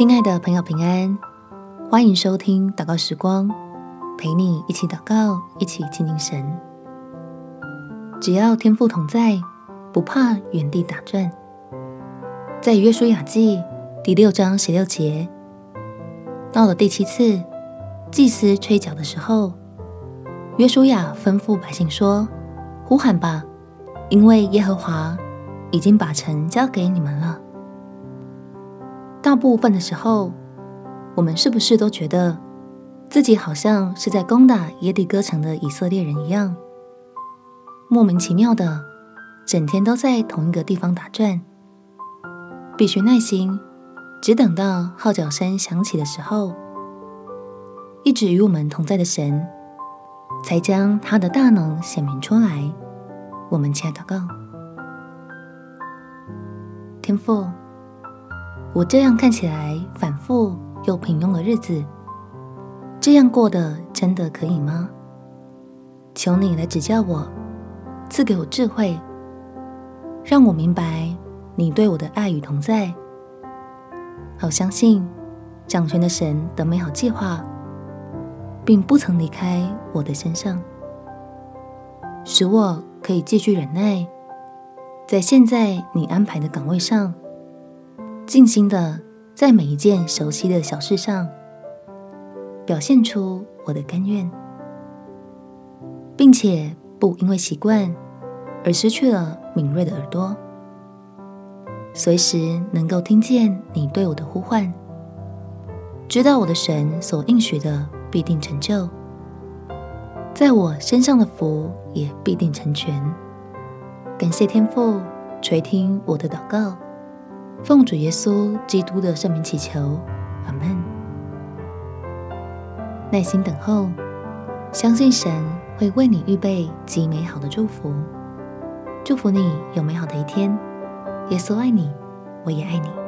亲爱的朋友，平安！欢迎收听祷告时光，陪你一起祷告，一起亲近神。只要天父同在，不怕原地打转。在约书亚记第六章十六节，到了第七次祭司吹角的时候，约书亚吩咐百姓说：“呼喊吧，因为耶和华已经把城交给你们了。”大部分的时候，我们是不是都觉得自己好像是在攻打耶底哥城的以色列人一样，莫名其妙的，整天都在同一个地方打转，必须耐心，只等到号角声响起的时候，一直与我们同在的神，才将他的大能显明出来。我们亲爱的告，天父。我这样看起来反复又平庸的日子，这样过的真的可以吗？求你来指教我，赐给我智慧，让我明白你对我的爱与同在，好相信掌权的神的美好计划，并不曾离开我的身上，使我可以继续忍耐，在现在你安排的岗位上。尽心的在每一件熟悉的小事上表现出我的甘愿，并且不因为习惯而失去了敏锐的耳朵，随时能够听见你对我的呼唤，知道我的神所应许的必定成就，在我身上的福也必定成全。感谢天父垂听我的祷告。奉主耶稣基督的圣名祈求，阿门。耐心等候，相信神会为你预备极美好的祝福。祝福你有美好的一天。耶稣爱你，我也爱你。